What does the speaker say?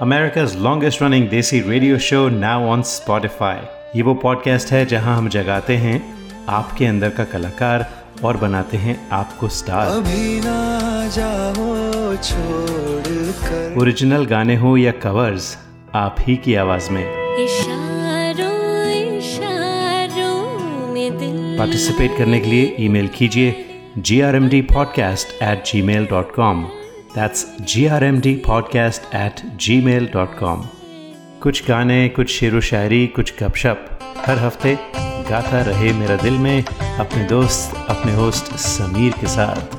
America's longest running desi radio show now on Spotify. ये वो podcast है जहाँ हम जगाते हैं आपके अंदर का कलाकार और बनाते हैं आपको स्टार अभी ना जाओ छोड़ कर ओरिजिनल गाने हो या कवर्स आप ही की आवाज़ में। इशारों इशारों में दिल पार्टिसिपेट करने के लिए ईमेल कीजिए G R M D podcast at Gmail dot com that's G R M D podcast at Gmail dot com कुछ गाने, कुछ शेर व शायरी, कुछ गपशप। हर हफ़्ते गाता रहे मेरा दिल में अपने दोस्त, अपने होस्ट समीर के साथ।